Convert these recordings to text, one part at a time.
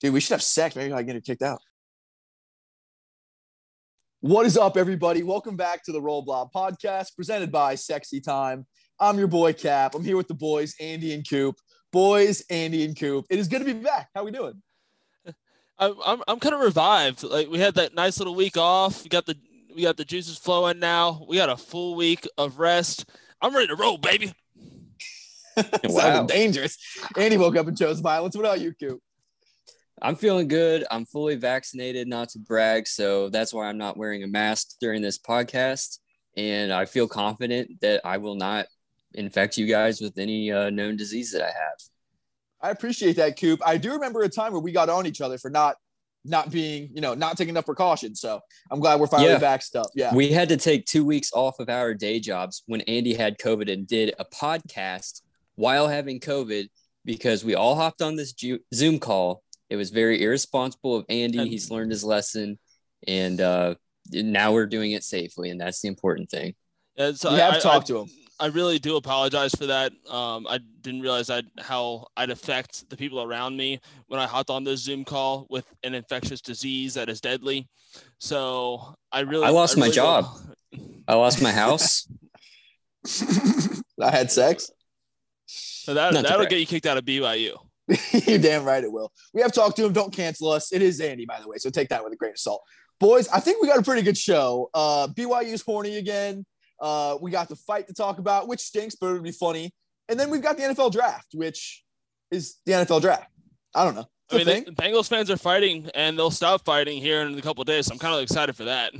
Dude, we should have sex. Maybe I get it kicked out. What is up, everybody? Welcome back to the Roll Blob podcast presented by Sexy Time. I'm your boy Cap. I'm here with the boys, Andy and Coop. Boys, Andy and Coop. It is good to be back. How we doing? I'm I'm, I'm kind of revived. Like we had that nice little week off. We got the we got the juices flowing now. We got a full week of rest. I'm ready to roll, baby. wow. dangerous. Andy woke up and chose violence. What about you, Coop? I'm feeling good. I'm fully vaccinated, not to brag. So that's why I'm not wearing a mask during this podcast. And I feel confident that I will not infect you guys with any uh, known disease that I have. I appreciate that, Coop. I do remember a time where we got on each other for not not being, you know, not taking enough precautions. So I'm glad we're finally yeah. up. Yeah. We had to take two weeks off of our day jobs when Andy had COVID and did a podcast while having COVID because we all hopped on this Zoom call it was very irresponsible of Andy. And, He's learned his lesson, and uh, now we're doing it safely, and that's the important thing. Yeah, so you I, have talked to him. I really do apologize for that. Um, I didn't realize I'd, how I'd affect the people around me when I hopped on this Zoom call with an infectious disease that is deadly. So I really, I lost I really my job. I lost my house. I had sex. So that, that'll get you kicked out of BYU. You're damn right it will. We have talked to him. Don't cancel us. It is Andy, by the way. So take that with a grain of salt. Boys, I think we got a pretty good show. Uh, BYU's horny again. Uh, we got the fight to talk about, which stinks, but it'll be funny. And then we've got the NFL draft, which is the NFL draft. I don't know. I mean, the Bengals fans are fighting, and they'll stop fighting here in a couple days. So I'm kind of excited for that.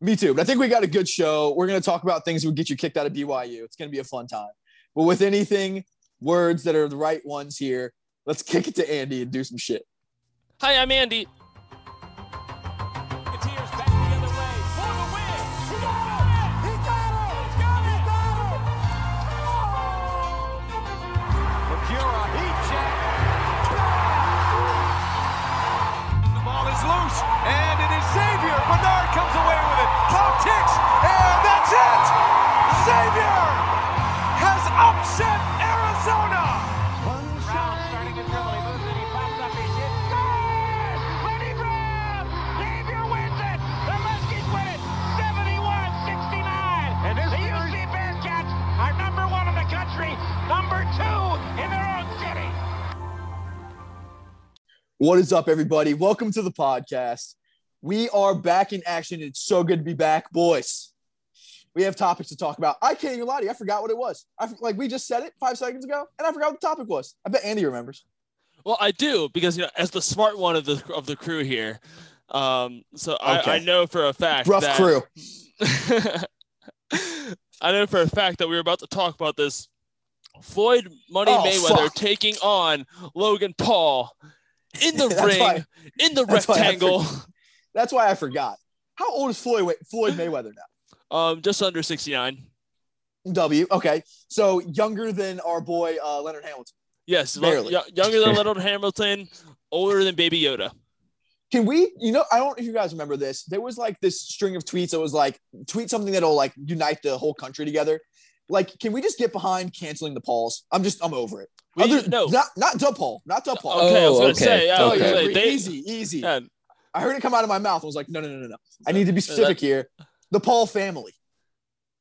Me too. But I think we got a good show. We're going to talk about things that would get you kicked out of BYU. It's going to be a fun time. But with anything, words that are the right ones here. Let's kick it to Andy and do some shit. Hi, I'm Andy. What is up, everybody? Welcome to the podcast. We are back in action. It's so good to be back, boys. We have topics to talk about. I can't even lie to you. I forgot what it was. I like we just said it five seconds ago, and I forgot what the topic was. I bet Andy remembers. Well, I do because you know, as the smart one of the of the crew here, um, so okay. I, I know for a fact rough that, crew. I know for a fact that we were about to talk about this Floyd Money oh, Mayweather fuck. taking on Logan Paul in the ring, why, in the that's rectangle. Why that's why I forgot. How old is Floyd Floyd Mayweather now? Um, just under sixty nine. W. Okay, so younger than our boy uh, Leonard Hamilton. Yes, barely. Younger than Leonard Hamilton, older than Baby Yoda. Can we, you know, I don't know if you guys remember this. There was like this string of tweets that was like, tweet something that'll like unite the whole country together. Like, can we just get behind canceling the Pauls? I'm just, I'm over it. We, Other, no, not not DePaul, not DePaul. Okay, I was gonna okay. say, yeah, okay. They, easy, easy. Yeah. I heard it come out of my mouth. I was like, no, no, no, no, no. I need to be specific here. The Paul family,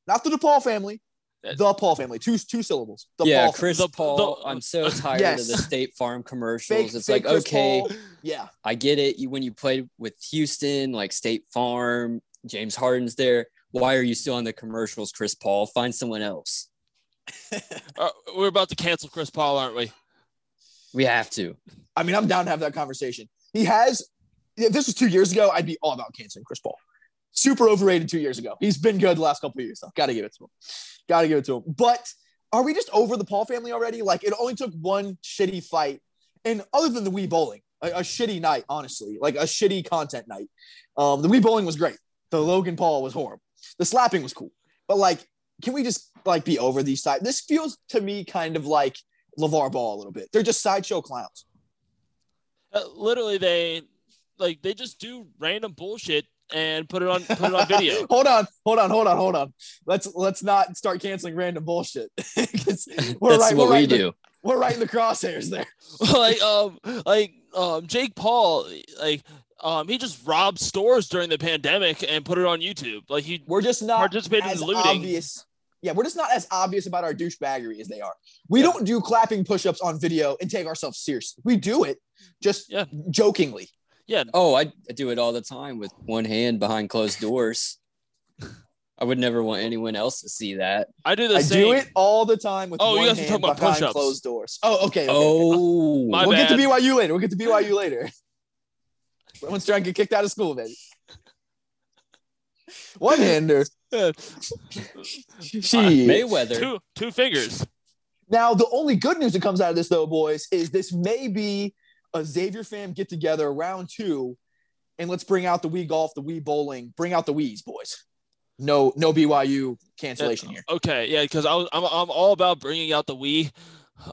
not the DePaul family. The Paul family, two two syllables. The yeah, Paul Chris family. Paul. The, I'm so tired yes. of the State Farm commercials. Fake, it's fake like, Chris okay, Paul. yeah, I get it. You, when you played with Houston, like State Farm, James Harden's there. Why are you still on the commercials, Chris Paul? Find someone else uh, we're about to cancel Chris Paul, aren't we? We have to. I mean, I'm down to have that conversation. He has. If this was two years ago, I'd be all about canceling Chris Paul. Super overrated two years ago. He's been good the last couple of years, though. Got to give it to him. Got to give it to him. But are we just over the Paul family already? Like, it only took one shitty fight, and other than the Wii Bowling, a, a shitty night, honestly, like a shitty content night. Um, the Wii Bowling was great. The Logan Paul was horrible. The slapping was cool, but like can we just like be over these side? This feels to me kind of like LaVar Ball a little bit. They're just sideshow clowns. Uh, literally, they like they just do random bullshit and put it on put it on video. hold on, hold on, hold on, hold on. Let's let's not start canceling random bullshit. we're That's right, what we're we right do. The, we're right in the crosshairs there. like um like um, Jake Paul, like, um, he just robbed stores during the pandemic and put it on YouTube. Like he We're just not participated as in looting. obvious. Yeah, we're just not as obvious about our douchebaggery as they are. We Yeah. don't do clapping push-ups on video and take ourselves seriously. We do it just Yeah. jokingly. Yeah, Oh, I, I do it all the time with one hand behind closed doors. I would never want anyone else to see that. I do the same. I same. do it all the time with Oh, you one guys are hand talking about behind push-ups. closed doors. Oh, okay. okay, okay. Oh, My we'll get to. BYU later. We'll get to BYU later. Everyone's trying to get kicked out of school, baby. One hander. Yeah. She. Mayweather. two two fingers. Now, the only good news that comes out of this, though, boys, is this may be a Xavier fam get together round two, and let's bring out the Wii golf, the Wii bowling, bring out the Wii's, boys. No, no BYU cancellation uh, here. Okay, yeah, because I was I'm, I'm all about bringing out the Wii.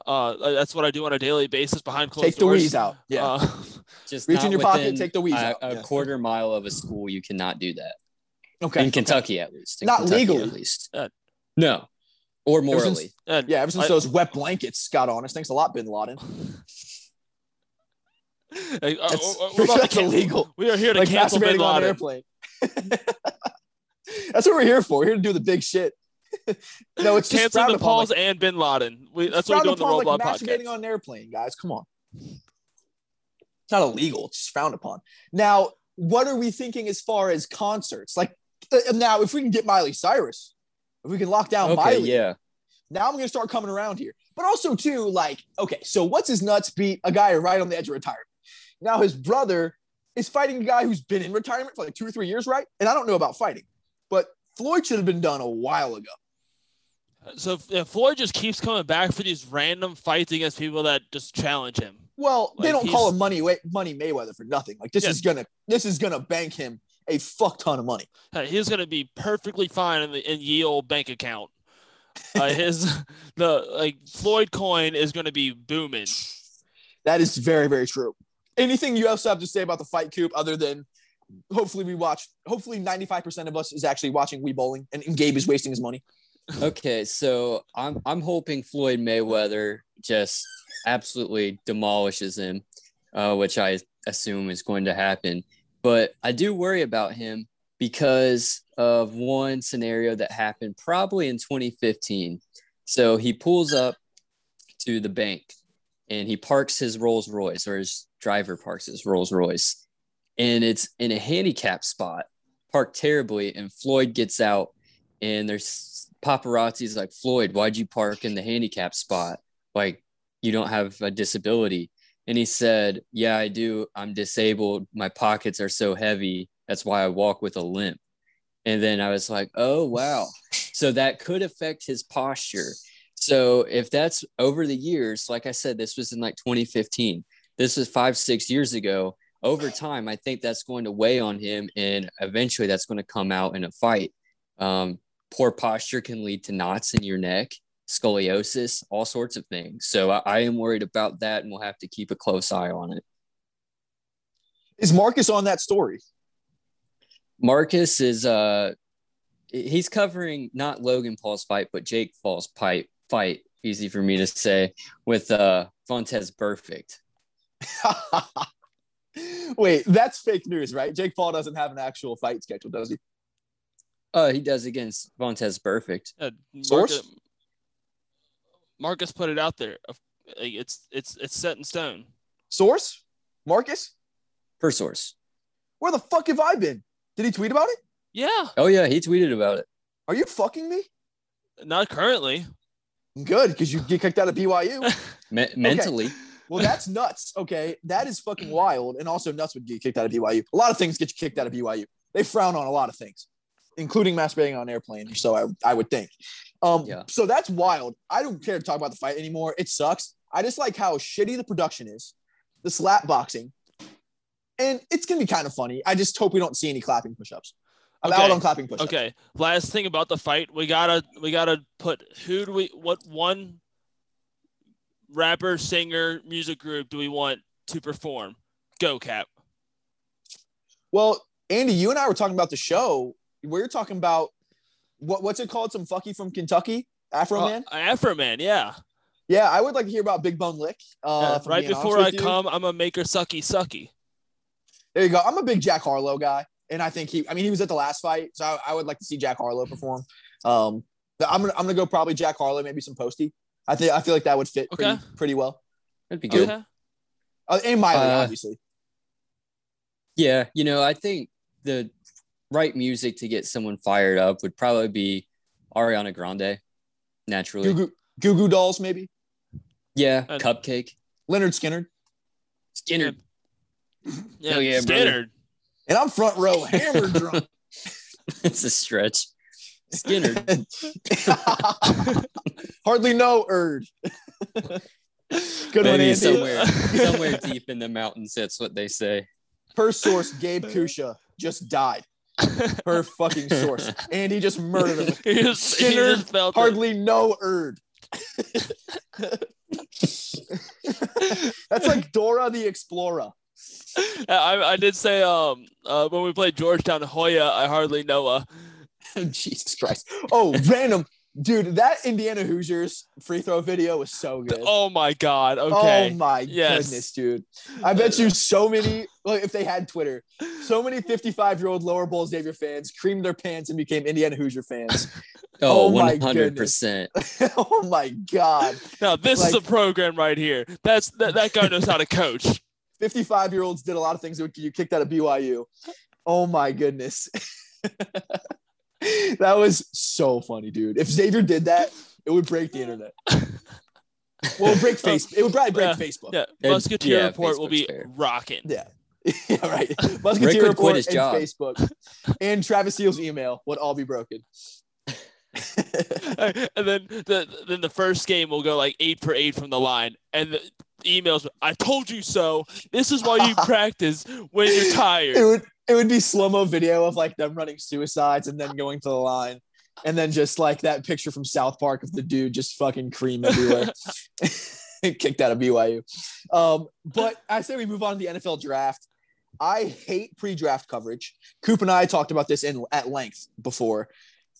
Uh, that's what I do on a daily basis behind closed Take the doors. Out. Yeah. Uh, Just Reach in your pocket, within take the Wii's a, out. a Yeah. quarter mile of a school. You cannot do that okay. in Kentucky, at least. In Not Kentucky, legally. at least. Uh, no, or since- morally. Yeah, ever since I- those wet blankets got on us. Thanks a lot, Bin Laden. Like, uh, That's, we're about to that's illegal. We are here to Like cancel Bin masturbating on an airplane. that's what we're here for. We're here to do the big shit. no, it's just Canceling the upon, Pauls like- and Bin Laden. We, that's what we do on the upon, Roll Blob like podcast. masturbating on an airplane, guys. Come on. It's not illegal. It's just frowned upon. Now, what are we thinking as far as concerts? Like, uh, now, if we can get Miley Cyrus, if we can lock down Okay, Miley, yeah. now I'm going to start coming around here. But also, too, like, okay, so what's his nuts beat a guy right on the edge of retirement? Now, his brother is fighting a guy who's been in retirement for like two or three years, right? And I don't know about fighting, but Floyd should have been done a while ago. So if, Floyd just keeps coming back for these random fights against people that just challenge him. Well, they don't call him money money Mayweather for nothing. Like this Yeah. is gonna this is gonna bank him a fuck ton of money. uh, He's gonna be perfectly fine in the in ye old bank account. Uh, his the like Floyd coin is gonna be booming. That is very very true. Anything you also have to say about the fight coop other than hopefully we watch hopefully 95% of us is actually watching Wii bowling and, and Gabe is wasting his money. Okay, so I'm I'm hoping Floyd Mayweather just absolutely demolishes him, uh, which I assume is going to happen. But I do worry about him because of one scenario that happened probably in 2015. So he pulls up to the bank and he parks his Rolls Royce, or his driver parks his Rolls Royce, and it's in a handicap spot, parked terribly. And Floyd gets out, and there's paparazzi's like, Floyd, why'd you park in the handicap spot? Like, you don't have a disability. And he said, Yeah, I do. I'm disabled. My pockets are so heavy. That's why I walk with a limp. And then I was like, Oh, wow. So that could affect his posture. So if that's over the years, like I said, this was in like 2015. This was five, six years ago. Over time, I think that's going to weigh on him, and eventually that's going to come out in a fight. Um, poor posture can lead to knots in your neck, scoliosis, all sorts of things. So I, I am worried about that, and we'll have to keep a close eye on it. Is Marcus on that story? Marcus is uh he's covering not Logan Paul's fight, but Jake Paul's fight fight, easy for me to say, with uh Vontez Perfect. Wait, that's fake news, right? Jake Paul doesn't have an actual fight schedule, does he? Uh he does against Vontez Perfect. Uh, Source? Marcus, Marcus put it out there. It's it's it's set in stone. Source? Marcus? Per source. Where the fuck have I been? Did he tweet about it? Yeah, Oh yeah, he tweeted about it. Are you fucking me? not currently. Good, because you get kicked out of BYU. Me- mentally. Well, that's nuts. Okay, that is fucking wild, and also nuts would get kicked out of BYU. A lot of things get you kicked out of BYU. They frown on a lot of things, including masturbating on an airplane. So I, I would think. Um, Yeah. So that's wild. I don't care to talk about the fight anymore. It sucks. I just like how shitty the production is, the slap boxing, and it's gonna be kind of funny. I just hope we don't see any clapping push-ups. I'm Okay. out on clapping push-ups. Okay. Last thing about the fight, we gotta we gotta put who do we what one rapper, singer, music group do we want to perform? Go Cap. Well, Andy, you and I were talking about the show. We were talking about what what's it called? Some fucky from Kentucky, Afro Uh, Man. Afroman, yeah. Yeah, I would like to hear about Big Bone Lick. Uh, right before I come, I'm a maker sucky sucky. There you go. I'm a big Jack Harlow guy, and I think he. I mean, he was at the last fight, so I, I would like to see Jack Harlow perform. Um, I'm gonna I'm gonna go probably Jack Harlow, maybe some posty. I think I feel like that would fit pretty, pretty well. That'd be good. Okay. Uh, and Miley, Uh, obviously. Yeah, you know, I think the right music to get someone fired up would probably be Ariana Grande, naturally. Goo Goo Goo Goo Dolls, maybe. Yeah, And- Cupcake. Lynyrd Skynyrd. Skynyrd. Yeah, Hell yeah, brother. Skynyrd. And I'm front row, hammered drunk. it's a stretch. Skynyrd. Hardly know Erd. Good one, Andy. somewhere, somewhere deep in the mountains. That's what they say. Per source, Gabe Kusha just died. Per fucking source. And he just murdered him. He just, he just felt it. Hardly know Erd. That's like Dora the Explorer. I, I did say um uh, when we played Georgetown Hoya, I hardly know a. Jesus Christ. Oh, random. Dude, that Indiana Hoosiers free throw video was so good. Oh my god. Okay. Oh my Yes. goodness, dude. I bet you so many, well, if they had Twitter, so many 55 year old lower bowl Xavier fans creamed their pants and became Indiana Hoosier fans. Oh, Oh 100%. oh my God. now this is a program right here. That's that, that guy knows how to coach. 55 year olds did a lot of things that you kicked out of BYU. Oh my goodness. that was so funny, dude. If Xavier did that, it would break the internet. Well, it break oh, face. It would probably break Yeah. Facebook. Yeah, And- Musketeer yeah, report will be fair. rocking. Yeah. yeah, right. Rick Musketeer would report his and job. Facebook and Travis Steele's email would all be broken. and then the then the first game will go like eight for eight from the line, and the emails. I told you so. This is why you practice when you're it tired. would it would be slow mo video of like them running suicides and then going to the line, and then just like that picture from South Park of the dude just fucking cream everywhere, kicked out of BYU. Um, but I say we move on to the NFL draft. I hate pre-draft coverage. Coop and I talked about this in at length before,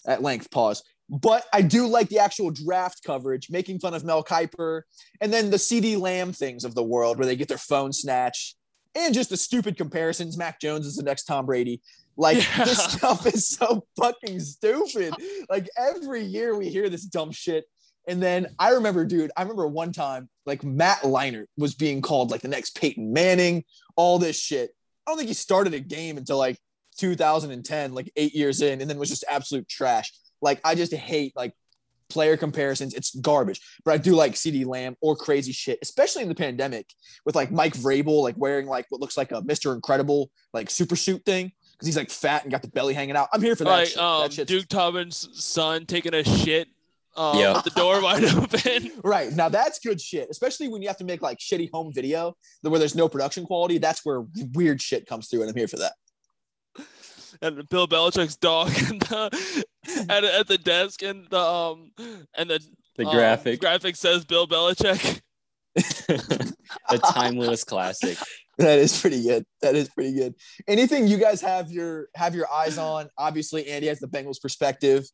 at length. Pause. But I do like the actual draft coverage, making fun of Mel Kiper, and then the CeeDee Lamb things of the world, where they get their phone snatched, and just the stupid comparisons. Mac Jones is the next Tom Brady. Like Yeah. this stuff is so fucking stupid. Like every year we hear this dumb shit. And then I remember, dude, I remember one time, like Matt Leinart was being called like the next Peyton Manning, all this shit. I don't think he started a game until like 2010, like eight years in, and then was just absolute trash. Like I just hate like player comparisons. It's garbage. But I do like CeeDee Lamb or crazy shit, especially in the pandemic with like Mike Vrabel, like wearing like what looks like a Mr. Incredible like super suit thing because he's like fat and got the belly hanging out. I'm here for that. like shit. um, that Duke Tubman's son taking a shit um, Yeah. the door wide open. Right now, that's good shit. Especially when you have to make like shitty home video where there's no production quality. That's where weird shit comes through, and I'm here for that. and Bill Belichick's dog and the, at, at the desk and the um and the The um, graphic, graphic says Bill Belichick. a timeless classic. That is pretty good. That is pretty good. Anything you guys have your have your eyes on? Obviously, Andy has the Bengals perspective.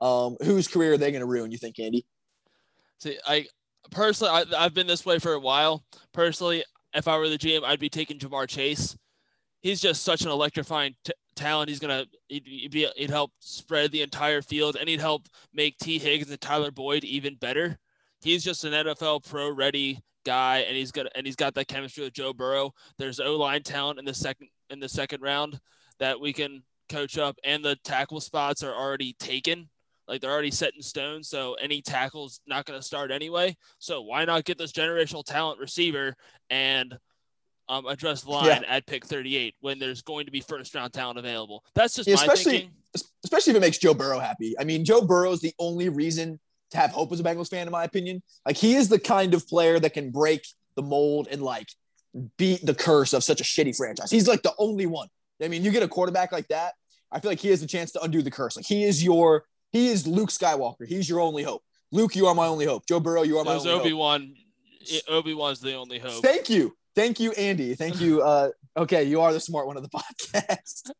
Um, whose career are they going to ruin? You think, Andy? See, I personally, I, I've been this way for a while. Personally, if I were the GM, I'd be taking Ja'Marr Chase. He's just such an electrifying t- talent. He's gonna he'd, he'd be he'd help spread the entire field, and he'd help make Tee Higgins and Tyler Boyd even better. He's just an NFL pro ready guy, and he's got and he's got that chemistry with Joe Burrow. There's O line talent in the second in the second round that we can coach up, and the tackle spots are already taken. Like they're already set in stone, so any tackle's not going to start anyway. So why not get this generational talent receiver and um, address the line Yeah. at pick 38 when there's going to be first round talent available? That's just Yeah, my especially- thinking. especially if it makes Joe Burrow happy. I mean, Joe Burrow is the only reason to have hope as a Bengals fan, in my opinion. Like he is the kind of player that can break the mold and like beat the curse of such a shitty franchise. He's like the only one. I mean, you get a quarterback like that, I feel like he has the chance to undo the curse. Like he is your, he is Luke Skywalker. He's your only hope. Luke, you are my only hope. Joe Burrow, you are my only Obi hope. Wan. Obi Wan's the only hope. Thank you. Thank you, Andy. Thank you. Uh, okay, you are the smart one of the podcast.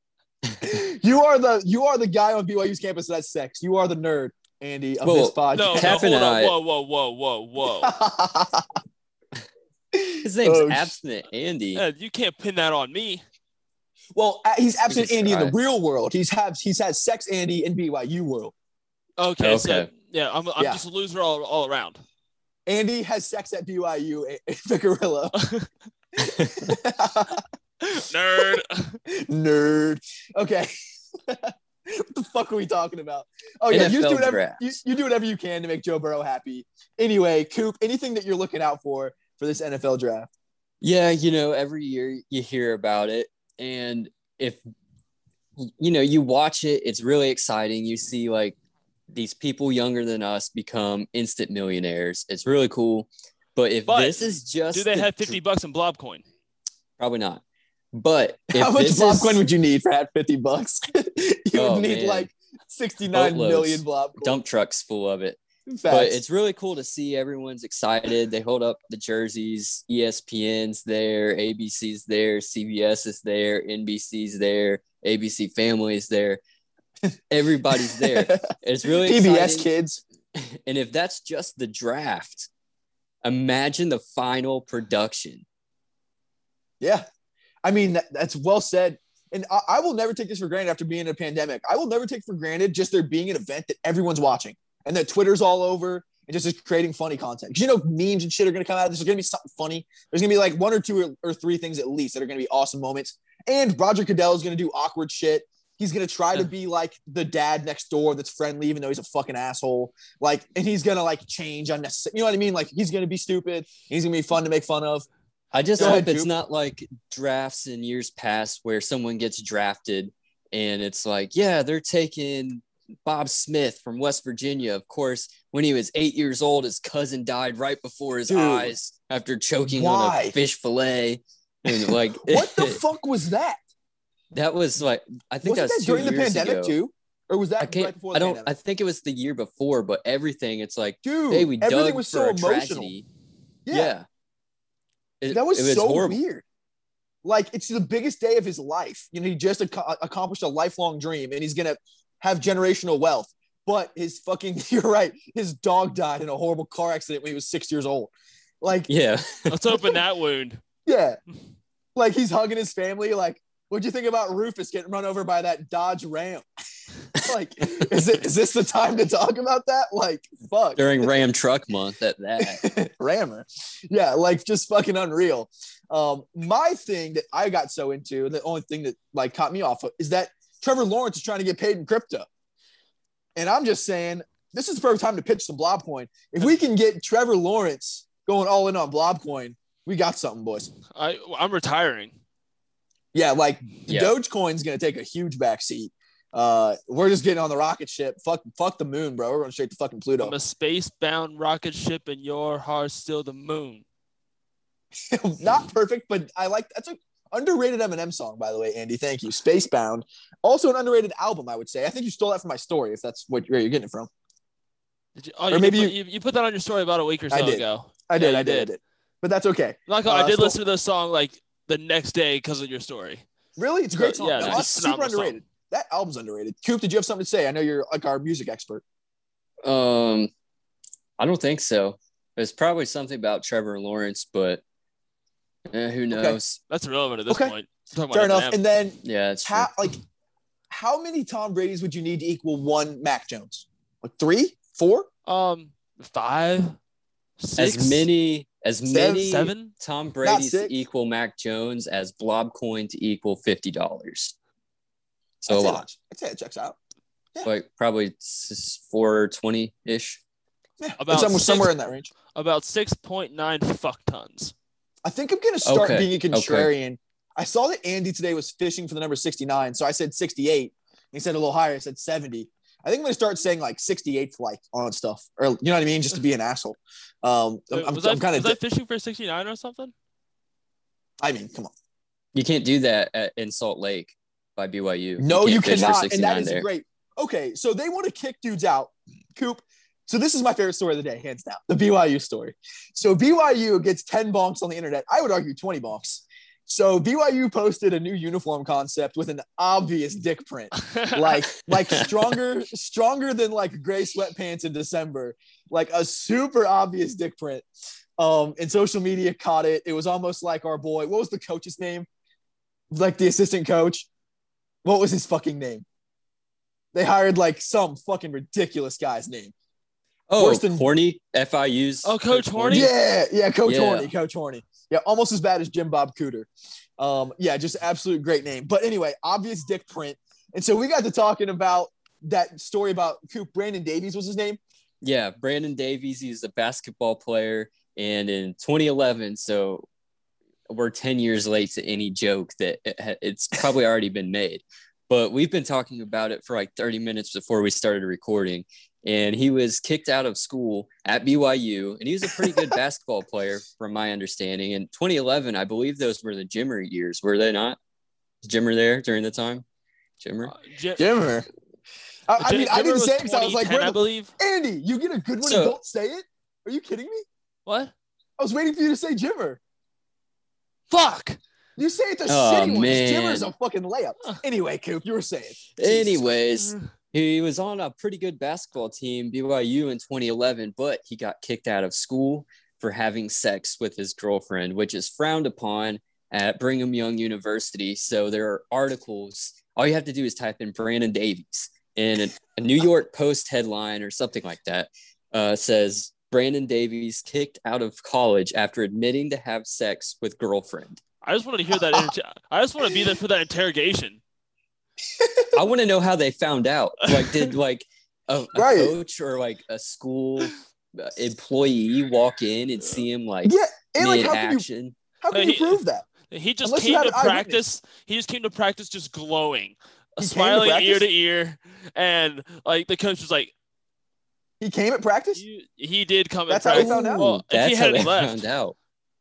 you are the you are the guy on BYU's campus that's sex. You are the nerd. Andy, of Well, this podcast. No, no, hold on. I- Whoa, whoa, whoa, whoa, whoa. His name's Oh, sh- Abstinent Andy. Yeah, you can't pin that on me. well, uh, he's absent can Andy in the real world. He's had he's had sex Andy in BYU world. Okay, so Okay. yeah, I'm, I'm Yeah. just a loser all, all around. Andy has sex at BYU in in the gorilla. Nerd. Nerd. Okay. what the fuck are we talking about? Oh yeah, you do whatever you, you do whatever you can to make Joe Burrow happy. Anyway, Coop, anything that you're looking out for for this NFL draft? Yeah, you know, every year you hear about it. And if, you know, you watch it, it's really exciting. You see like these people younger than us become instant millionaires. It's really cool. But if But this is just. Do they the have dr- 50 bucks in blob coin? Probably not. But if How much this blob is- coin would you need for that 50 bucks? you Oh, would need man. like 69 Boatloads. million blob dump trucks full of it. But it's really cool to see everyone's excited. They hold up the jerseys. ESPN's there, ABC's there, CBS is there, NBC's there, ABC Family is there. Everybody's there. It's really PBS exciting. kids. And if that's just the draft, imagine the final production. Yeah. I mean, that, that's well said. And I, I will never take this for granted after being in a pandemic. I will never take for granted just there being an event that everyone's watching and that Twitter's all over and just is creating funny content. 'Cause you know, memes and shit are going to come out of this. There's going to be something funny. There's going to be like one or two or, or three things at least that are going to be awesome moments. And Roger Goodell is going to do awkward shit. He's going to try to be like the dad next door that's friendly, even though he's a fucking asshole. Like, and he's going to like change unnecessary. You know what I mean? Like, he's going to be stupid. He's going to be fun to make fun of. I just Go hope ahead, it's Coop. not like drafts in years past where someone gets drafted and it's like, yeah, they're taking Bob Smith from West Virginia. Of course, when he was eight years old, his cousin died right before his Dude. eyes after choking on a fish fillet. And like, What the fuck was that? That was like, I think Wasn't that that was two during the pandemic ago. too? Or was that I can't. right before I don't. I think it was the year before, but everything. It's like, Dude, hey, we everything dug was for so a emotional. tragedy. Yeah, Yeah. It- that was, it so horrible. weird. Like it's the biggest day of his life. You know, he just ac- accomplished a lifelong dream, and he's gonna have generational wealth. But his fucking, you're right. His dog died in a horrible car accident when he was six years old. Like, Yeah. Let's open that wound. yeah, like he's hugging his family. Like, what'd you think about Rufus getting run over by that Dodge Ram? like, is it is this the time to talk about that? Like, fuck. During Ram Truck Month at that. Rammer. Yeah, like just fucking unreal. Um, my thing that I got so into, the only thing that like caught me off is that Trevor Lawrence is trying to get paid in crypto. And I'm just saying, this is the perfect time to pitch some Blobcoin. If we can get Trevor Lawrence going all in on Blobcoin, we got something, boys. I I'm retiring. Yeah, like Yeah. Dogecoin's gonna take a huge backseat. Uh, we're just getting on the rocket ship. Fuck, fuck the moon, bro. We're going straight to fucking Pluto. I'm a space-bound rocket ship, and your heart's still the moon. not perfect, but I like that's a underrated Eminem song, by the way, Andy. Thank you. Spacebound, also an underrated album, I would say. I think you stole that from my story, if that's what where you're getting it from. Did you? Oh, Or you, maybe maybe you, you put that on your story about a week or so I did. ago. I Yeah, did, you I did, I did. But that's okay. Like Uh, I did still- listen to the song like the next day because of your story. Really, it's a great song. Yeah, No, it's super phenomenal song. underrated. That album's underrated. Coop, did you have something to say? I know you're like our music expert. Um, I don't think so. It's probably something about Trevor Lawrence, but eh, who knows? That's irrelevant at this Okay. point. I'm Fair about enough. Eminem. And then Yeah, it's true. like how many Tom Brady's would you need to equal one Mac Jones? Like three, four? Um, five, six, as many as Seven- many seven. Tom Brady's to equal Mac Jones as Blobcoin to equal fifty dollars. So I'd a say lot, that- I'd say it checks out. like probably four twenty ish. Yeah, About somewhere, six- somewhere in that range. About six point nine fuck tons. I think I'm gonna start Okay, being a okay. contrarian. I saw that Andy today was fishing for the number 69, so I said 68. He said a little higher. I said 70. I think I'm gonna start saying like 68th like on stuff, or you know what I mean, just to be an asshole. Um, I'm, Wait, I'm, was, I, kind was of. I fishing for sixty nine or something? I mean, come on. You can't do that at, in Salt Lake by BYU. No, you, can't fish for cannot, and that is there. great. Okay, so they want to kick dudes out. Coop. So this is my favorite story of the day, hands down. The BYU story. So BYU gets 10 bonks on the internet. I would argue 20 bonks. So BYU posted a new uniform concept with an obvious dick print, like like stronger stronger than like gray sweatpants in December, like a super obvious dick print. Um, and social media caught it. It was almost like our boy. What was the coach's name? Like the assistant coach. What was his fucking name? They hired like some fucking ridiculous guy's name. Oh, Worse than- Horny, FIU's. Oh, Coach Horny? Yeah, yeah, Coach Yeah. Horny, Coach Horny. Yeah, almost as bad as Jim Bob Cooter. Um, yeah, just absolute great name. But anyway, obvious dick print. And so we got to talking about that story about Coop Brandon Davies was his name. Yeah, Brandon Davies. He's a basketball player, and in 2011, so we're 10 years late to any joke that it's probably already been made. But we've been talking about it for like 30 minutes before we started recording. And he was kicked out of school at BYU, and he was a pretty good basketball player, from my understanding. In 2011, I believe those were the Jimmer years, were they not? Was Jimmer there during the time? Jimmer? Uh, Jim, Jimmer. I, I Jim- mean, I didn't say it because I was like, 2010, where I the, believe. Andy, you get a good one So- and don't say it? Are you kidding me? What? I was waiting for you to say Jimmer. Fuck. You say it the Oh, shitty ones. man. Jimmer's a fucking layup. Anyway, Coop, you were saying. Anyways, he was on a pretty good basketball team, BYU, in 2011, but he got kicked out of school for having sex with his girlfriend, which is frowned upon at Brigham Young University. So there are articles. All you have to do is type in Brandon Davies, and a, a New York Post headline or something like that uh, says Brandon Davies kicked out of college after admitting to have sex with girlfriend. I just wanted to hear that. inter- I just want to be there for that interrogation. I want to know how they found out. Like, did like a, a Right. coach or like a school uh, employee walk in and see him like Yeah, and like, mid how can you, how can you he- prove that? He just Unless came to an eyewitness. practice. He just came to practice just glowing, He came to smiling ear to ear, and like the coach was like, He came at practice? you, "He did come That's at how they practice." found out? Well, That's he how had they left, found out.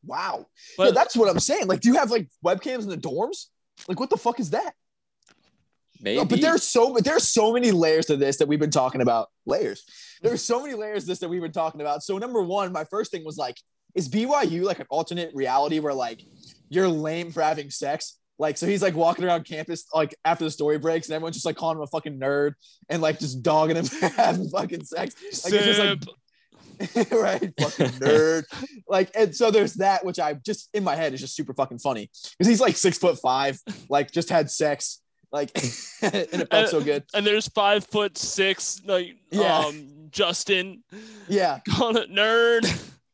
Wow. but yeah, that's what I'm saying. Like, do you have like webcams in the dorms? Like, what the fuck is that? Maybe. No, but there's so there's so many layers to this that we've been talking about. Layers. There's so many layers to this that we've been talking about. So number one, my first thing was like, is BYU like an alternate reality where like you're lame for having sex? Like, so he's like walking around campus like after the story breaks, and everyone's just like calling him a fucking nerd and like just dogging him for having fucking sex. Like, it's just, like, right? Fucking nerd. Like, and so there's that, which I just in my head is just super fucking funny because he's like six foot five, like just had sex, like, and it felt so good. and there's five foot six, like Yeah. um Justin Yeah, calling it nerd.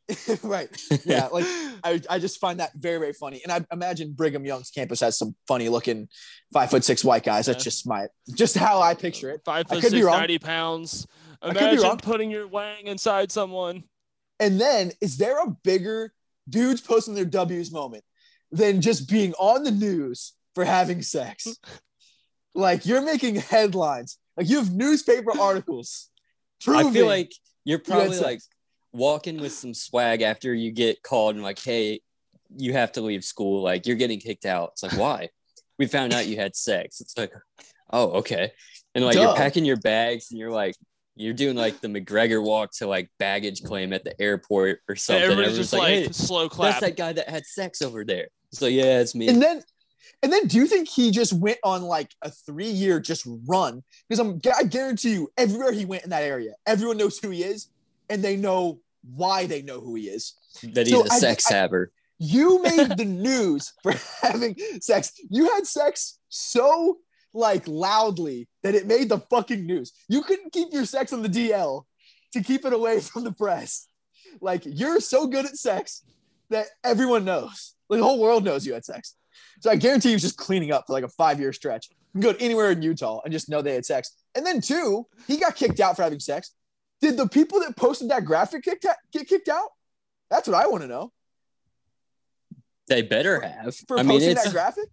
right. Yeah, like I, I just find that very, very funny. And I imagine Brigham Young's campus has some funny looking five foot six white guys. That's Yeah. just my just how I picture it. Five I foot could be wrong. 90 pounds. I could be Imagine wrong. putting your wang inside someone. And then is there a bigger dudes posting their W's moment than just being on the news for having sex? Like you're making headlines. Like you have newspaper articles. I feel like you're probably sex. like walking with some swag after you get called and like, hey, you have to leave school. Like you're getting kicked out. It's like, why? We found out you had sex. It's like, oh, okay. And like Duh. you're packing your bags and you're like, you're doing like the McGregor walk to like baggage claim at the airport or And something. everybody's Everyone's just like, hey, slow clap. that's that guy that had sex over there. So yeah, it's me. And then, and then, do you think he just went on like a three-year just run? Because I'm, I guarantee you, everywhere he went in that area, everyone knows who he is, and they know why they know who he is. that he's so a I- sex I- haver. You made the news for having sex. You had sex so like loudly that it made the fucking news. You couldn't keep your sex on the DL to keep it away from the press. Like you're so good at sex that everyone knows. Like the whole world knows you had sex. So I guarantee he was just cleaning up for like a five year stretch. You can go to anywhere in Utah and just know they had sex. And then two, he got kicked out for having sex. Did the people that posted that graphic kicked out, get kicked out? That's what I want to know. They better have. For I mean, posting it's that graphic?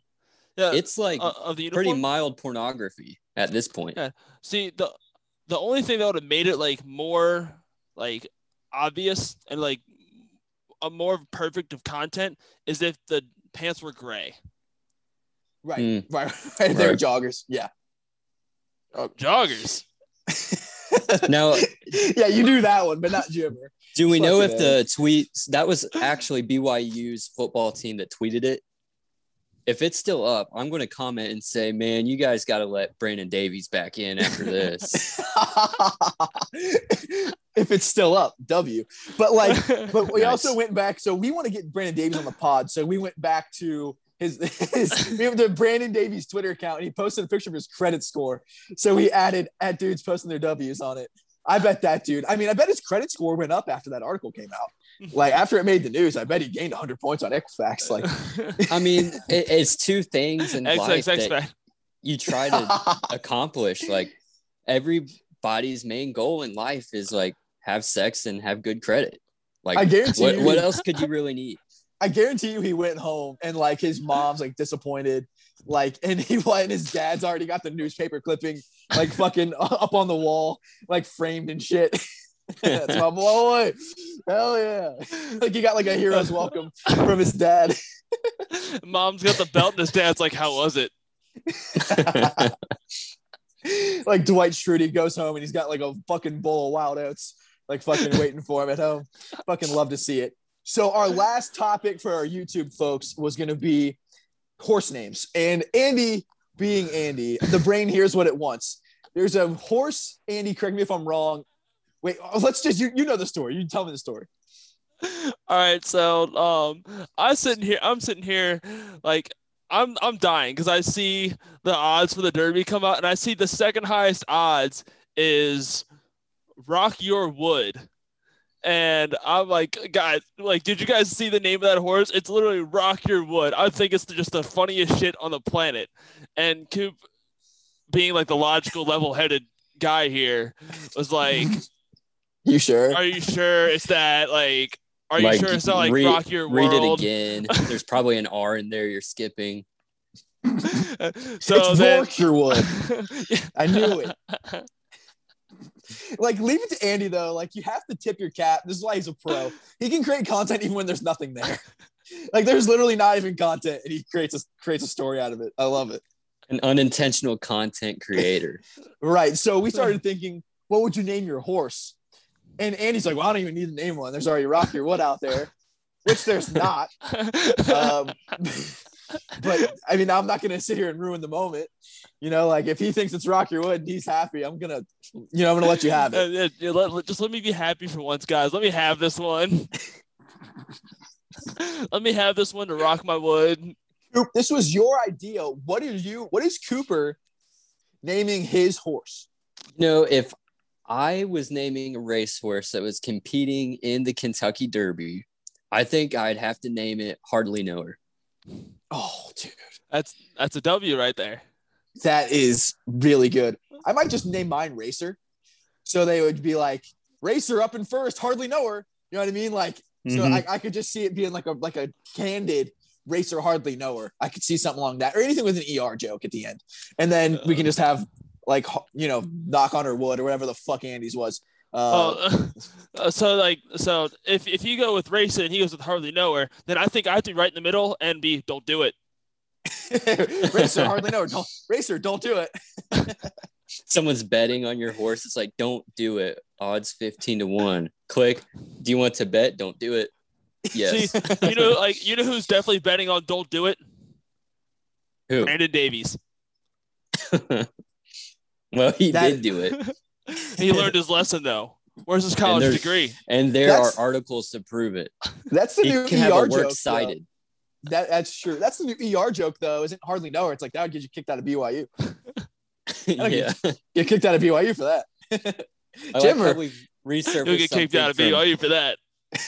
Uh, it's like uh, of the uniform. pretty mild pornography at this point. Yeah. See the the only thing that would have made it like more like obvious and like a more perfect of content is if the pants were gray. Right, Mm. right, right. They're Right. joggers. Yeah. Oh. Joggers. Now, yeah, you do that one, but not Jimmer. do we know if Fucking the tweet that was actually BYU's football team that tweeted it? If it's still up, I'm going to comment and say, man, you guys got to let Brandon Davies back in after this. if it's still up, W. But like, but we Nice. also went back. So we want to get Brandon Davies on the pod. So we went back to his, his we have the Brandon Davies Twitter account and he posted a picture of his credit score. So we added at dudes posting their W's on it. I bet that dude, I mean, I bet his credit score went up after that article came out. Like after it made the news, I bet he gained 100 points on Equifax. Like, I mean, it, it's two things in life that you try to accomplish. Like everybody's main goal in life is like have sex and have good credit. Like I guarantee what, you- what else could you really need? I guarantee you he went home and like his mom's like disappointed. Like, and he and his dad's already got the newspaper clipping like fucking up on the wall, like framed and shit. That's my boy. Hell yeah. Like he got like a hero's welcome from his dad. Mom's got the belt, and his dad's like, "How was it?" like Dwight Schrute goes home and he's got like a fucking bowl of wild oats, like fucking waiting for him at home. Fucking love to see it. So our last topic for our YouTube folks was gonna be horse names. And Andy being Andy, the brain hears what it wants. There's a horse, Andy, correct me if I'm wrong. Wait, oh, let's just you, you know the story. You tell me the story. All right, so um, I'm sitting here. I'm sitting here, like I'm I'm dying because I see the odds for the Derby come out, and I see the second highest odds is Rock Your Wood, and I'm like, guys, like, did you guys see the name of that horse? It's literally Rock Your Wood. I think it's just the funniest shit on the planet, and Coop, being like the logical, level-headed guy here, was like, You sure? "Are you sure it's that? Like, are you Like, sure it's not like read- Rock Your Read World?" it again. There's probably an R in there you're skipping. so it's then, Yorkshire Wood. I knew it. like leave it to Andy though. Like you have to tip your cap. This is why he's a pro. He can create content even when there's nothing there. Like there's literally not even content, and he creates a creates a story out of it. I love it. An unintentional content creator. Right. So we started thinking, what would you name your horse? And Andy's like, well, I don't even need to name one. There's already Rock Your Wood out there, which there's not. Um, but I mean, I'm not gonna sit here and ruin the moment. You know, like if he thinks it's Rock Your Wood and he's happy, I'm gonna, you know, I'm gonna let you have it. Uh, yeah, yeah, let- let- just let me be happy for once, guys. Let me have this one. let me have this one to rock my wood. Coop, this was your idea. What are you? What is Cooper naming his horse? You know, if I was naming a racehorse that was competing in the Kentucky Derby, I think I'd have to name it Hardly Know Her. Oh, dude, That's that's a W right there. that is really good. I might just name mine Racer, so they would be like Racer up in first, hardly know her. You know what I mean? Like, so Mhm. I, I could just see it being like a like a candid Racer, hardly know her. I could see something along that, or anything with an ER joke at the end, and then we can just have like you know knock on her wood or whatever the fuck Andy's was. Uh, Oh, uh, so like so if if you go with Racer and he goes with Hardly Know Her, then I think I have to be right in the middle and be Don't Do It. Racer, hardly know her. Don't, Racer, don't do it. Someone's betting on your horse. It's like, don't do it. Odds 15 to 1. Click. Do you want to bet? Don't do it. Yes. See, you know, like you know who's definitely betting on Don't Do It? Who? Brandon Davies. Well, he That- did do it. He learned his lesson though. Where's his college there's- degree? And there That's- are articles to prove it. That's the He new can ER have a joke. cited. That that's true. That's the new ER joke though. Isn't hardly know. It's like that would get you kicked out of BYU. yeah. Get kicked out of BYU for that. I like Jimmer. we've resurfaced He'll get kicked out of something from- BYU for that.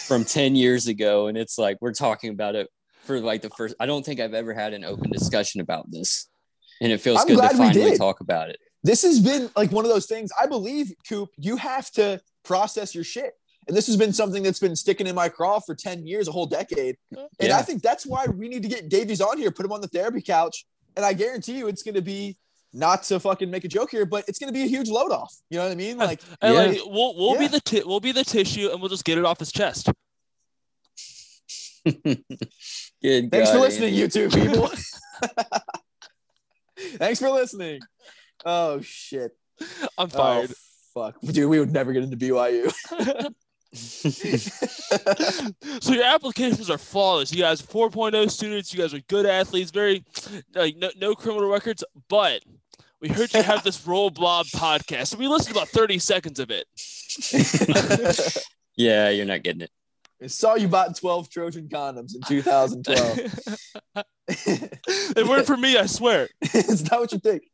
from 10 years ago and it's like we're talking about it for like the first i don't think i've ever had an open discussion about this and it feels I'm good to finally talk about it This has been like one of those things. I believe, Coop, you have to process your shit. And this has been something that's been sticking in my craw for 10 years, a whole decade. And Yeah. I think that's why we need to get Davies on here, put him on the therapy couch. And I guarantee you it's going to be not to fucking make a joke here, but it's going to be a huge load off. You know what I mean? Like, And Yeah. like we'll we'll be the ti- we'll be the tissue and we'll just get it off his chest. good thanks for listening, Andy. YouTube people. thanks for listening. Oh, shit. I'm Oh, fired. fuck. Dude, we would never get into BYU. so your applications are flawless. You guys are 4.0 students. You guys are good athletes. Very like no, no criminal records, but we heard you have this roll blob podcast. So we listened to about 30 seconds of it. yeah, you're not getting it. I saw you bought 12 Trojan condoms in 2012. They weren't for me, I swear. it's not what you think.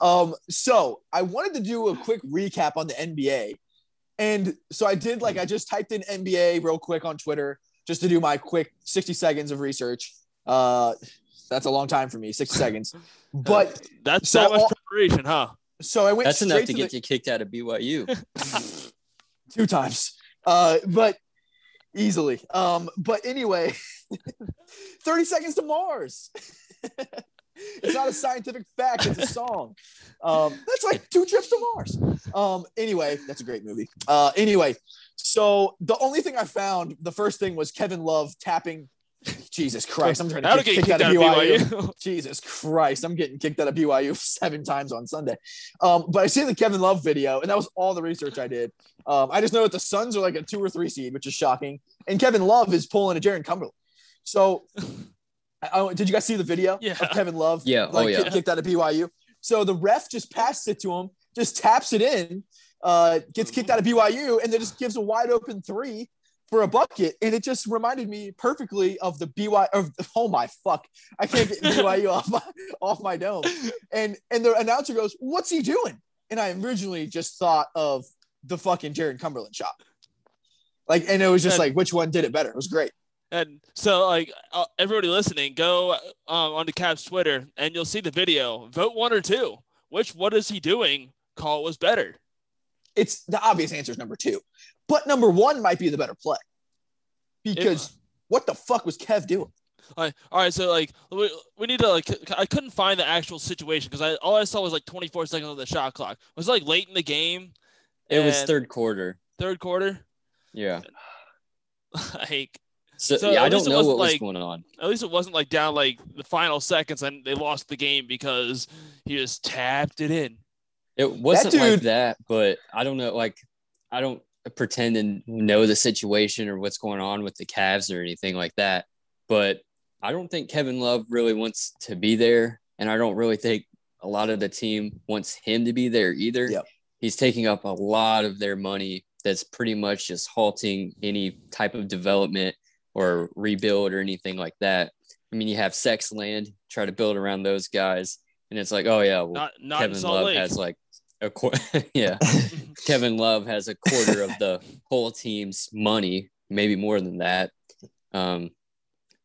Um, so I wanted to do a quick recap on the NBA. And so I did like I just typed in NBA real quick on Twitter just to do my quick 60 seconds of research. Uh that's a long time for me, 60 seconds. But that's so that much all, preparation, huh? So I went That's enough to, to get the, you kicked out of BYU. two times. Uh, but easily. Um, but anyway, 30 seconds to Mars. it's not a scientific fact, it's a song. Um, that's like two trips to Mars. Um, anyway, that's a great movie. Uh, anyway, so the only thing I found, the first thing was Kevin Love tapping. Jesus Christ, I'm trying to kick, kick out, of BYU. BYU. Jesus Christ, I'm getting kicked out of BYU seven times on Sunday. Um, but I see the Kevin Love video, and that was all the research I did. Um, I just know that the Suns are like a two or three seed, which is shocking. And Kevin Love is pulling a Jarron Cumberland. So, I, did you guys see the video yeah. of Kevin Love? Yeah. Like, oh, yeah. Kicked out of BYU. So the ref just passes it to him, just taps it in, uh, gets kicked out of BYU, and then just gives a wide open three for a bucket. And it just reminded me perfectly of the BYU. Of, oh my fuck! I can't get BYU off my off my dome. And and the announcer goes, "What's he doing?" And I originally just thought of the fucking Jarron Cumberland shot. Like, and it was just and, like, which one did it better? It was great. And so, like, uh, everybody listening, go um, onto Cavs Twitter and you'll see the video. Vote one or two. Which what is he doing? Call was better. It's the obvious answer is number two, but number one might be the better play because it, what the fuck was Kev doing? Like, all right, so like we, we need to like I couldn't find the actual situation because I all I saw was like 24 seconds on the shot clock. It was like late in the game it was third quarter. Third quarter. Yeah. like. So, so yeah, I don't know what like, was going on. At least it wasn't like down like the final seconds and they lost the game because he just tapped it in. It wasn't that like that, but I don't know. Like, I don't pretend to know the situation or what's going on with the Cavs or anything like that. But I don't think Kevin Love really wants to be there, and I don't really think a lot of the team wants him to be there either. Yep he's taking up a lot of their money that's pretty much just halting any type of development or rebuild or anything like that. I mean, you have sex land, try to build around those guys, and it's like, oh yeah, well, not, not Kevin Love Lake. has like a quarter. yeah, Kevin Love has a quarter of the whole team's money, maybe more than that. Um,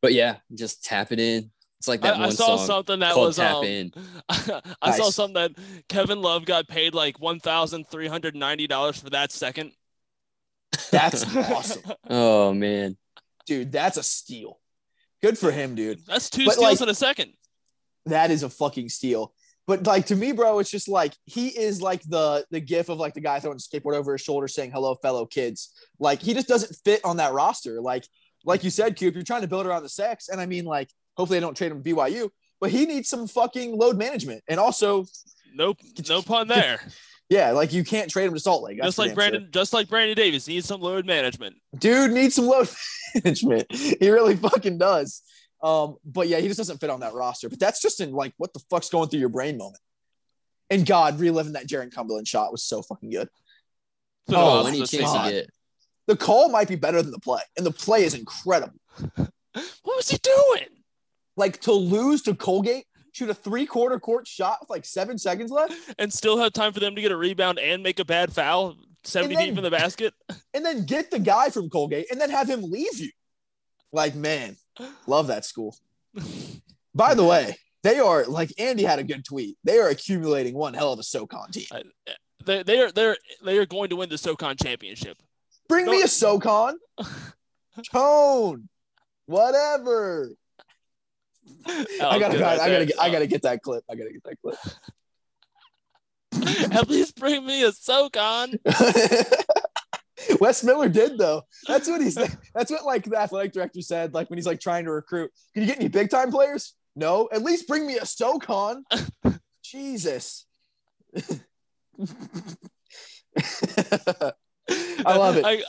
but yeah, just tap it in, it's like that I, one I saw something that was tap um, in. I nice. saw something that Kevin Love got paid like one thousand three hundred ninety dollars for that second. That's awesome. Oh man, dude, that's a steal. Good for him, dude. That's two but steals like, in a second. That is a fucking steal. But like to me, bro, it's just like he is like the the gif of like the guy throwing a skateboard over his shoulder saying "Hello, fellow kids." Like he just doesn't fit on that roster. Like like you said, Coop, you're trying to build around the sex, and I mean like Hopefully, they don't trade him to BYU, but he needs some fucking load management. And also, nope, no pun there. yeah, like you can't trade him to Salt Lake. Just like Brandon, sure. just like Brandon Davis needs some load management. Dude needs some load management. He really fucking does. Um, but yeah, he just doesn't fit on that roster. But that's just in like what the fuck's going through your brain moment. And God, reliving that Jarron Cumberland shot was so fucking good. Oh, any chance you get. The call might be better than the play, and the play is incredible. what was he doing? like to lose to Colgate, shoot a three quarter court shot with like seven seconds left, and still have time for them to get a rebound and make a bad foul 70 then, deep in the basket, and then get the guy from Colgate and then have him leave you. Like, man, love that school. By the way, they are like Andy had a good tweet. They are accumulating one hell of a SoCon team. They, they are they're they are going to win the SoCon championship. Bring me a SoCon. Tone. Whatever. Oh, I gotta, I, I gotta, get, I gotta get that clip. I gotta get that clip. At least bring me a SoCon. Wes Miller did though. That's what he's. That's what like the athletic director said. Like when he's like trying to recruit, can you get any big time players? No. At least bring me a SoCon. Jesus. I love it. I,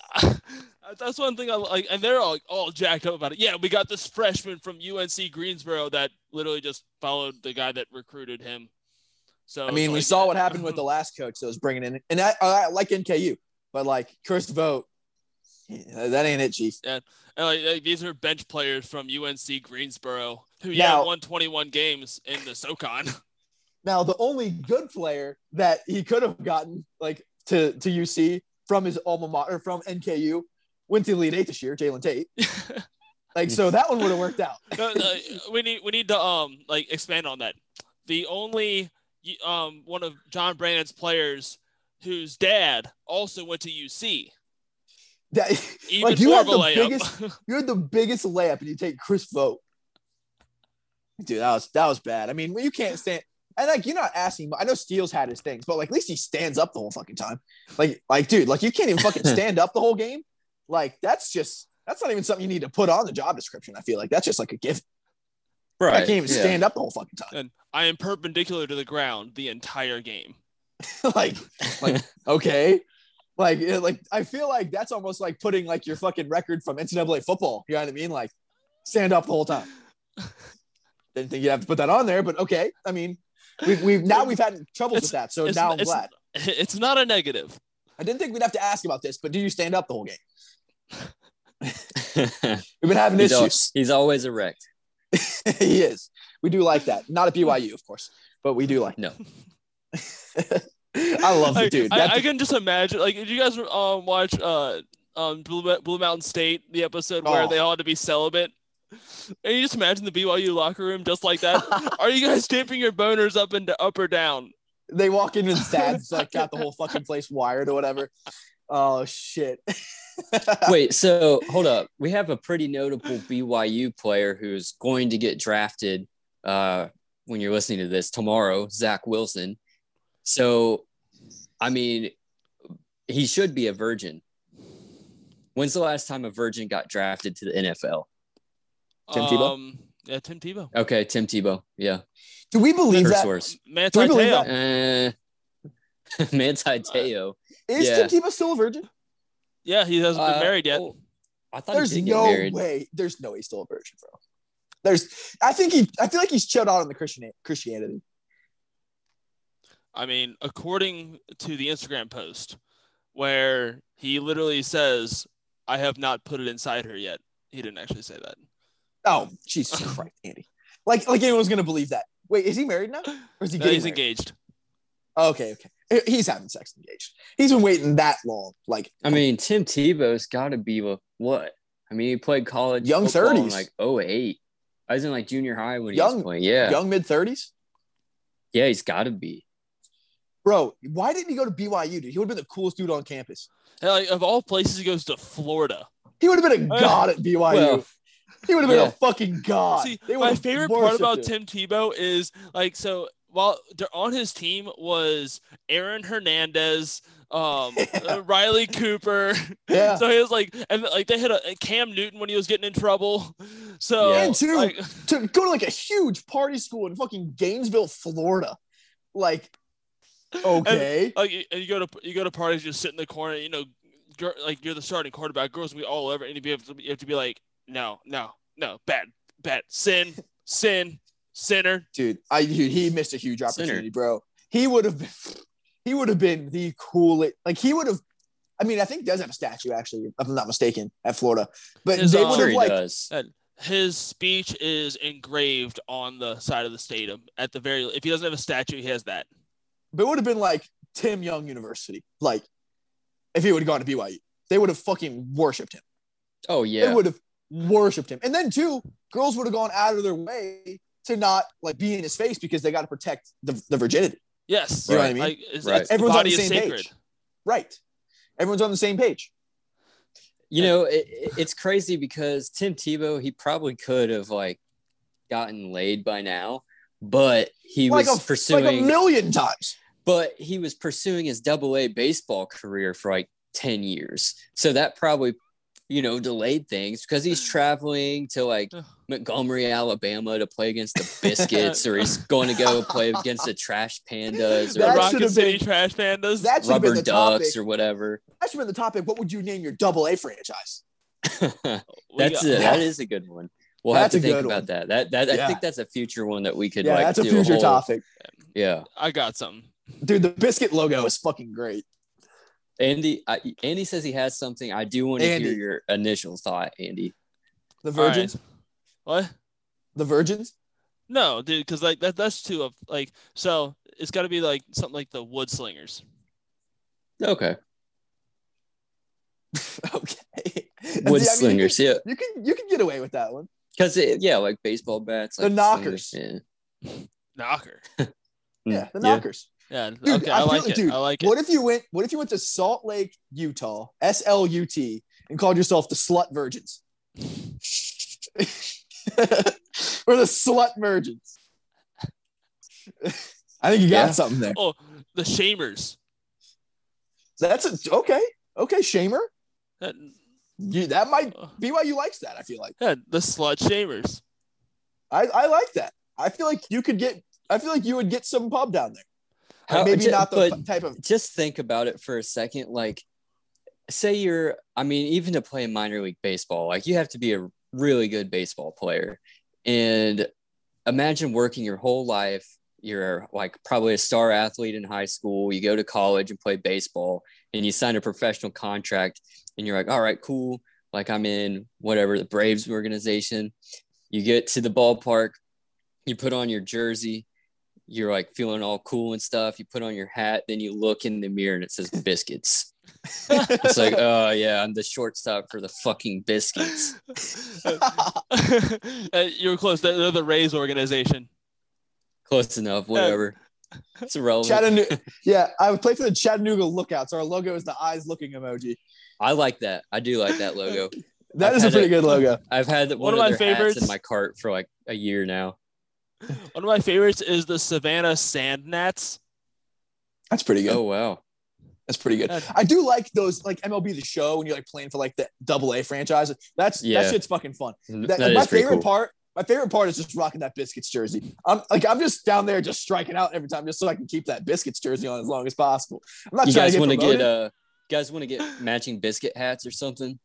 that's one thing I like, and they're all all jacked up about it. Yeah, we got this freshman from UNC Greensboro that literally just followed the guy that recruited him. So I mean, we like, saw what happened with the last coach that was bringing in, and I, I like NKU, but like Chris Vogt, that ain't it, Chief. And, and like, like, these are bench players from UNC Greensboro who Now- yeah won 21 games in the SoCon. Now, the only good player that he could have gotten like to to UC from his alma mater from NKU went to Elite Eight this year, Jalen Tate. Like, so that one would have worked out. no, no, we need we need to um like expand on that. The only um one of John Brannen's players whose dad also went to UC. That, Even Like, you more have the layup. biggest- you had the biggest layup, and you take Chris Vogt. Dude, that was that was bad. I mean, you can't stand. And like, you're not asking. I know Steele's had his things, but like, at least he stands up the whole fucking time. Like, like, dude, like, you can't even fucking stand up the whole game. Like, that's just that's not even something you need to put on the job description. I feel like that's just like a gift. Right. I can't even yeah. stand up the whole fucking time. and I am perpendicular to the ground the entire game. like, like, okay. Like, it- like, I feel like that's almost like putting like your fucking record from NCAA football. You know what I mean? Like, stand up the whole time. Didn't think you'd have to put that on there, but okay. I mean, we've, we've now we've had troubles with that, so now I'm it's- glad. It's not a negative. I didn't think we'd have to ask about this, but do you stand up the whole game? We've been having he's, al- issues. he's always erect. he is. We do like that. Not at BYU, of course, but we do like. No. I love I, it, dude. I, I can just imagine. Like, did you guys um watch uh um Blue, Blue Mountain State the episode where Oh. they all had to be celibate? And you just imagine the BYU locker room just like that. Are you guys stamping your boners up and up or down? they walk in and stats like got the whole fucking place wired or whatever. Oh shit. Wait, so hold up. We have a pretty notable BYU player who's going to get drafted uh, when you're listening to this tomorrow, Zach Wilson. So, I mean, he should be a virgin. When's the last time a virgin got drafted to the NFL? Tim Tebow? Um, yeah, Tim Tebow. Okay, Tim Tebow. Yeah, Do we believe her that? source. Manti we believe Te'o. that? Uh, Manti Te'o. Is Yeah. Tim Tebow still a virgin? Yeah, he hasn't been Uh, married yet. oh, I thought There's he did get no way. There's no way he's still a virgin, bro. There's. I think he. I feel like he's chilled out on the Christian Christianity. I mean, according to the Instagram post, where he literally says, "I have not put it inside her yet." He didn't actually say that. Oh, Jesus Christ, Andy! Like, like anyone's gonna believe that? Wait, is he married now, or is he No, getting he's married? engaged. Okay, okay. He's having sex engaged. He's been waiting that long. Like, I mean, Tim Tebow's got to be what- what? I mean, he played college Young 30s. like 08. I was in like junior high when he Young- was playing. Yeah, young mid thirties, yeah, he's got to be. Bro. Why didn't he go to BYU? Dude, he would have been the coolest dude on campus. And, like, of all places, he goes to Florida. He would have been a Uh, god at BYU. Well, he would have been yeah. a fucking god. See, my favorite part about him. Tim Tebow is like so while they're on his team was Aaron Hernandez, um, uh, Riley Cooper. Yeah. So he was like, and like they had a Cam Newton when he was getting in trouble. So Yeah. And two, like, to go to like a huge party school in fucking Gainesville, Florida. Like, okay. like and you go to you go to parties, just sit in the corner, you know, gir- like you're the starting quarterback, girls will be all over, and you have to you have to be like, no, no, no, bad, bad, sin, sin, sinner. dude, I dude, he missed a huge opportunity, bro. He would have been he would have been the coolest. Like he would have. I mean, I think he does have a statue actually, if I'm not mistaken, at Florida. But His, they um, would have he like does. His speech is engraved on the side of the stadium. At the very, if he doesn't have a statue, he has that. But it would have been like Tim Young University. Like if he would have gone to BYU, they would have fucking worshipped him. Oh yeah, They would have worshipped him. And then two, girls would have gone out of their way to not like be in his face because they got to protect the, the virginity. Yes, You know what I mean? Like, it's, Right. it's the Everyone's on the same page. Right. Everyone's on the same page. you know it, it- it's crazy because Tim Tebow he probably could have like gotten laid by now, but he Like was a, pursuing. like a million times. But he was pursuing his double A baseball career for like 10 years. So that probably you know, delayed things because he's traveling to like Montgomery, Alabama to play against the Biscuits, or he's going to go play against the Trash Pandas The That or Rocket should've City been- Trash Pandas. That should have been Rubber the Ducks topic. or whatever. That should have been the topic. What would you name your double A franchise? We that's a, that is a good one. We'll That's have a to think good about one. that. That that I think that's a future one that we could Yeah, like that's a do future whole- topic. Yeah. I got something. Dude, the biscuit logo is fucking great. Andy I, Andy says he has something. I do want to hear your initial thought, Andy. The All right. virgins. What? The virgins. No, dude, because like that that's too of like so it's got to be like something like the Wood Slingers. Okay. okay. Wood See, I mean, slingers, yeah. You can you can get away with that one. Because yeah, like baseball bats, The knockers. slingers, Knocker. Yeah. Yeah, the knockers. Yeah. Dude, okay, I I, like it. dude, I like it. What if you went? What if you went to Salt Lake, Utah, S L U T, and called yourself the Slut Virgins, or the Slut Virgins? I think you got Yeah. something there. Oh, the Shamers. That's a, okay. Okay, Shamer. That, You, that might uh, be why you likes that. I feel like yeah, the slut Shamers. I, I like that. I feel like you could get. I feel like you would get some pub down there. How- Maybe ju- not the type of. just think about it for a second. Like, say you're, I mean, even to play minor league baseball, like you have to be a really good baseball player. And imagine working your whole life. You're like probably a star athlete in high school. You go to college and play baseball, and you sign a professional contract, and you're like, all right, cool. Like I'm in whatever the Braves organization. You get to the ballpark, you put on your jersey, you're like feeling all cool and stuff. You put on your hat, then you look in the mirror and it says biscuits. It's like, oh yeah, I'm the shortstop for the fucking biscuits. Uh, you were close. They're, they're the Rays organization. Close enough, whatever. It's irrelevant. Chattanooga. yeah, I would play for the Chattanooga Lookouts. Our logo is the eyes looking emoji. I like that. I do like that logo. That I've is a pretty it- good logo. I've had one, One of, of my their hats favorites- in my cart for like a year now. One of my favorites is the Savannah Sand Gnats. That's pretty good. Oh wow. That's pretty good. Yeah. I do like those like MLB the Show when you're like playing for like the double A franchise. That's Yeah. that shit's fucking fun. That, that my is favorite cool. part, my favorite part is just rocking that biscuits jersey. I'm like I'm just down there just striking out every time just so I can keep that biscuits jersey on as long as possible. I'm not You trying guys to want get to get uh you guys want to get matching biscuit hats or something?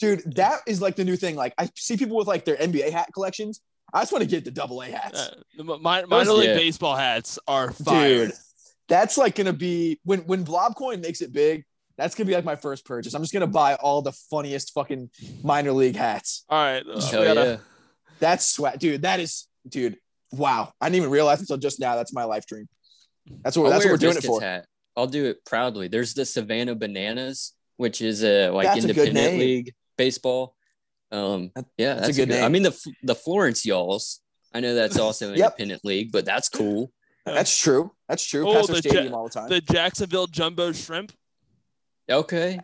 dude. That is like the new thing. Like I see people with like their NBA hat collections. I just want to get the double A hats. Uh, the mi- mi- minor league yeah. baseball hats are fire. Dude, that's like gonna be when when Blobcoin makes it big. That's gonna be like my first purchase. I'm just gonna buy all the funniest fucking minor league hats. All right. uh, we Hell gotta- yeah. That's sweat, dude. That is, dude. Wow, I didn't even realize until just now. That's my life dream. That's what I'll that's what we're doing it for. Hat. I'll do it proudly. There's the Savannah Bananas, which is a like That's independent name. league baseball. Um, That- yeah, that's a that's, good I mean the the Florence Y'alls. I know that's also an Yep. independent league, but that's cool. That's true. That's true. Oh, Past the stadium Ja- all the time. the Jacksonville Jumbo Shrimp. Okay,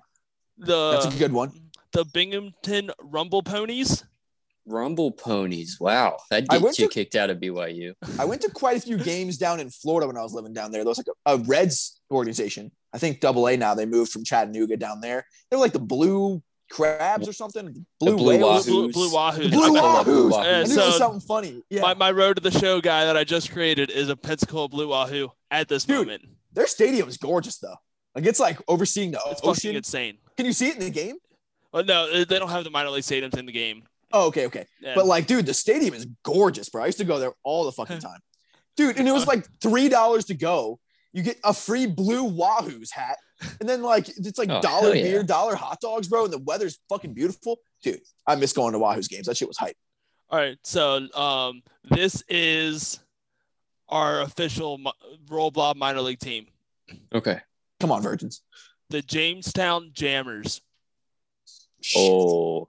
The That's a good one. the Binghamton Rumble Ponies. Rumble Ponies. Wow, that I gets went you to- kicked out of BYU. I went to quite a few games down in Florida when I was living down there. There was like a, a Reds organization. I think Double A now. They moved from Chattanooga down there. They're like the Blue Crabs or something. Blue, Blue Whales. Wahoos. Blue, Blue Wahoo. The Blue I love Blue Wahoos. Wahoos. I knew it So- was something funny. Yeah, My, my road to the show guy that I just created is a Pensacola Blue Wahoo at this Dude, moment. their stadium is gorgeous though. Like it's like overseeing the It's fucking ocean. insane. Can you see it in the game? Oh, no, they don't have the minor league stadiums in the game. Oh, okay, okay. Yeah. But like, dude, the stadium is gorgeous, bro. I used to go there all the fucking time, dude. And it was uh-huh. like three dollars to go. You get a free blue Wahoo's hat, and then like it's like Oh, dollar yeah. beer, dollar hot dogs, bro. And the weather's fucking beautiful, dude. I miss going to Wahoo's games. That shit was hype. All right, so um, this is our official mi- Roll Blob minor league team, Okay. Come on, virgins. the Jamestown Jammers. Oh,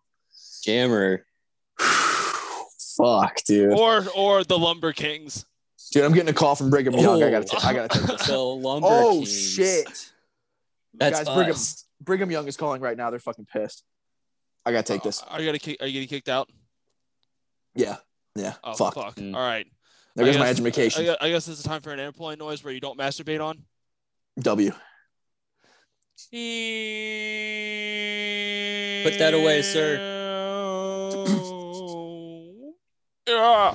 Jammer. Fuck, dude. or or the Lumber Kings. Dude, I'm getting a call from Brigham Young. I gotta, Oh. ta- I gotta take this. The Lumber Oh Kings. shit, That's Guys, Brigham- us. Brigham Young is calling right now. They're fucking pissed. I gotta take this. Are you gonna kick, are you getting kicked out? Yeah, yeah. Oh fuck. fuck! Mm. All right. There I goes my guess- education. I guess, I guess it's time for an airplane noise where you don't masturbate on. W. Put that away, sir. yeah.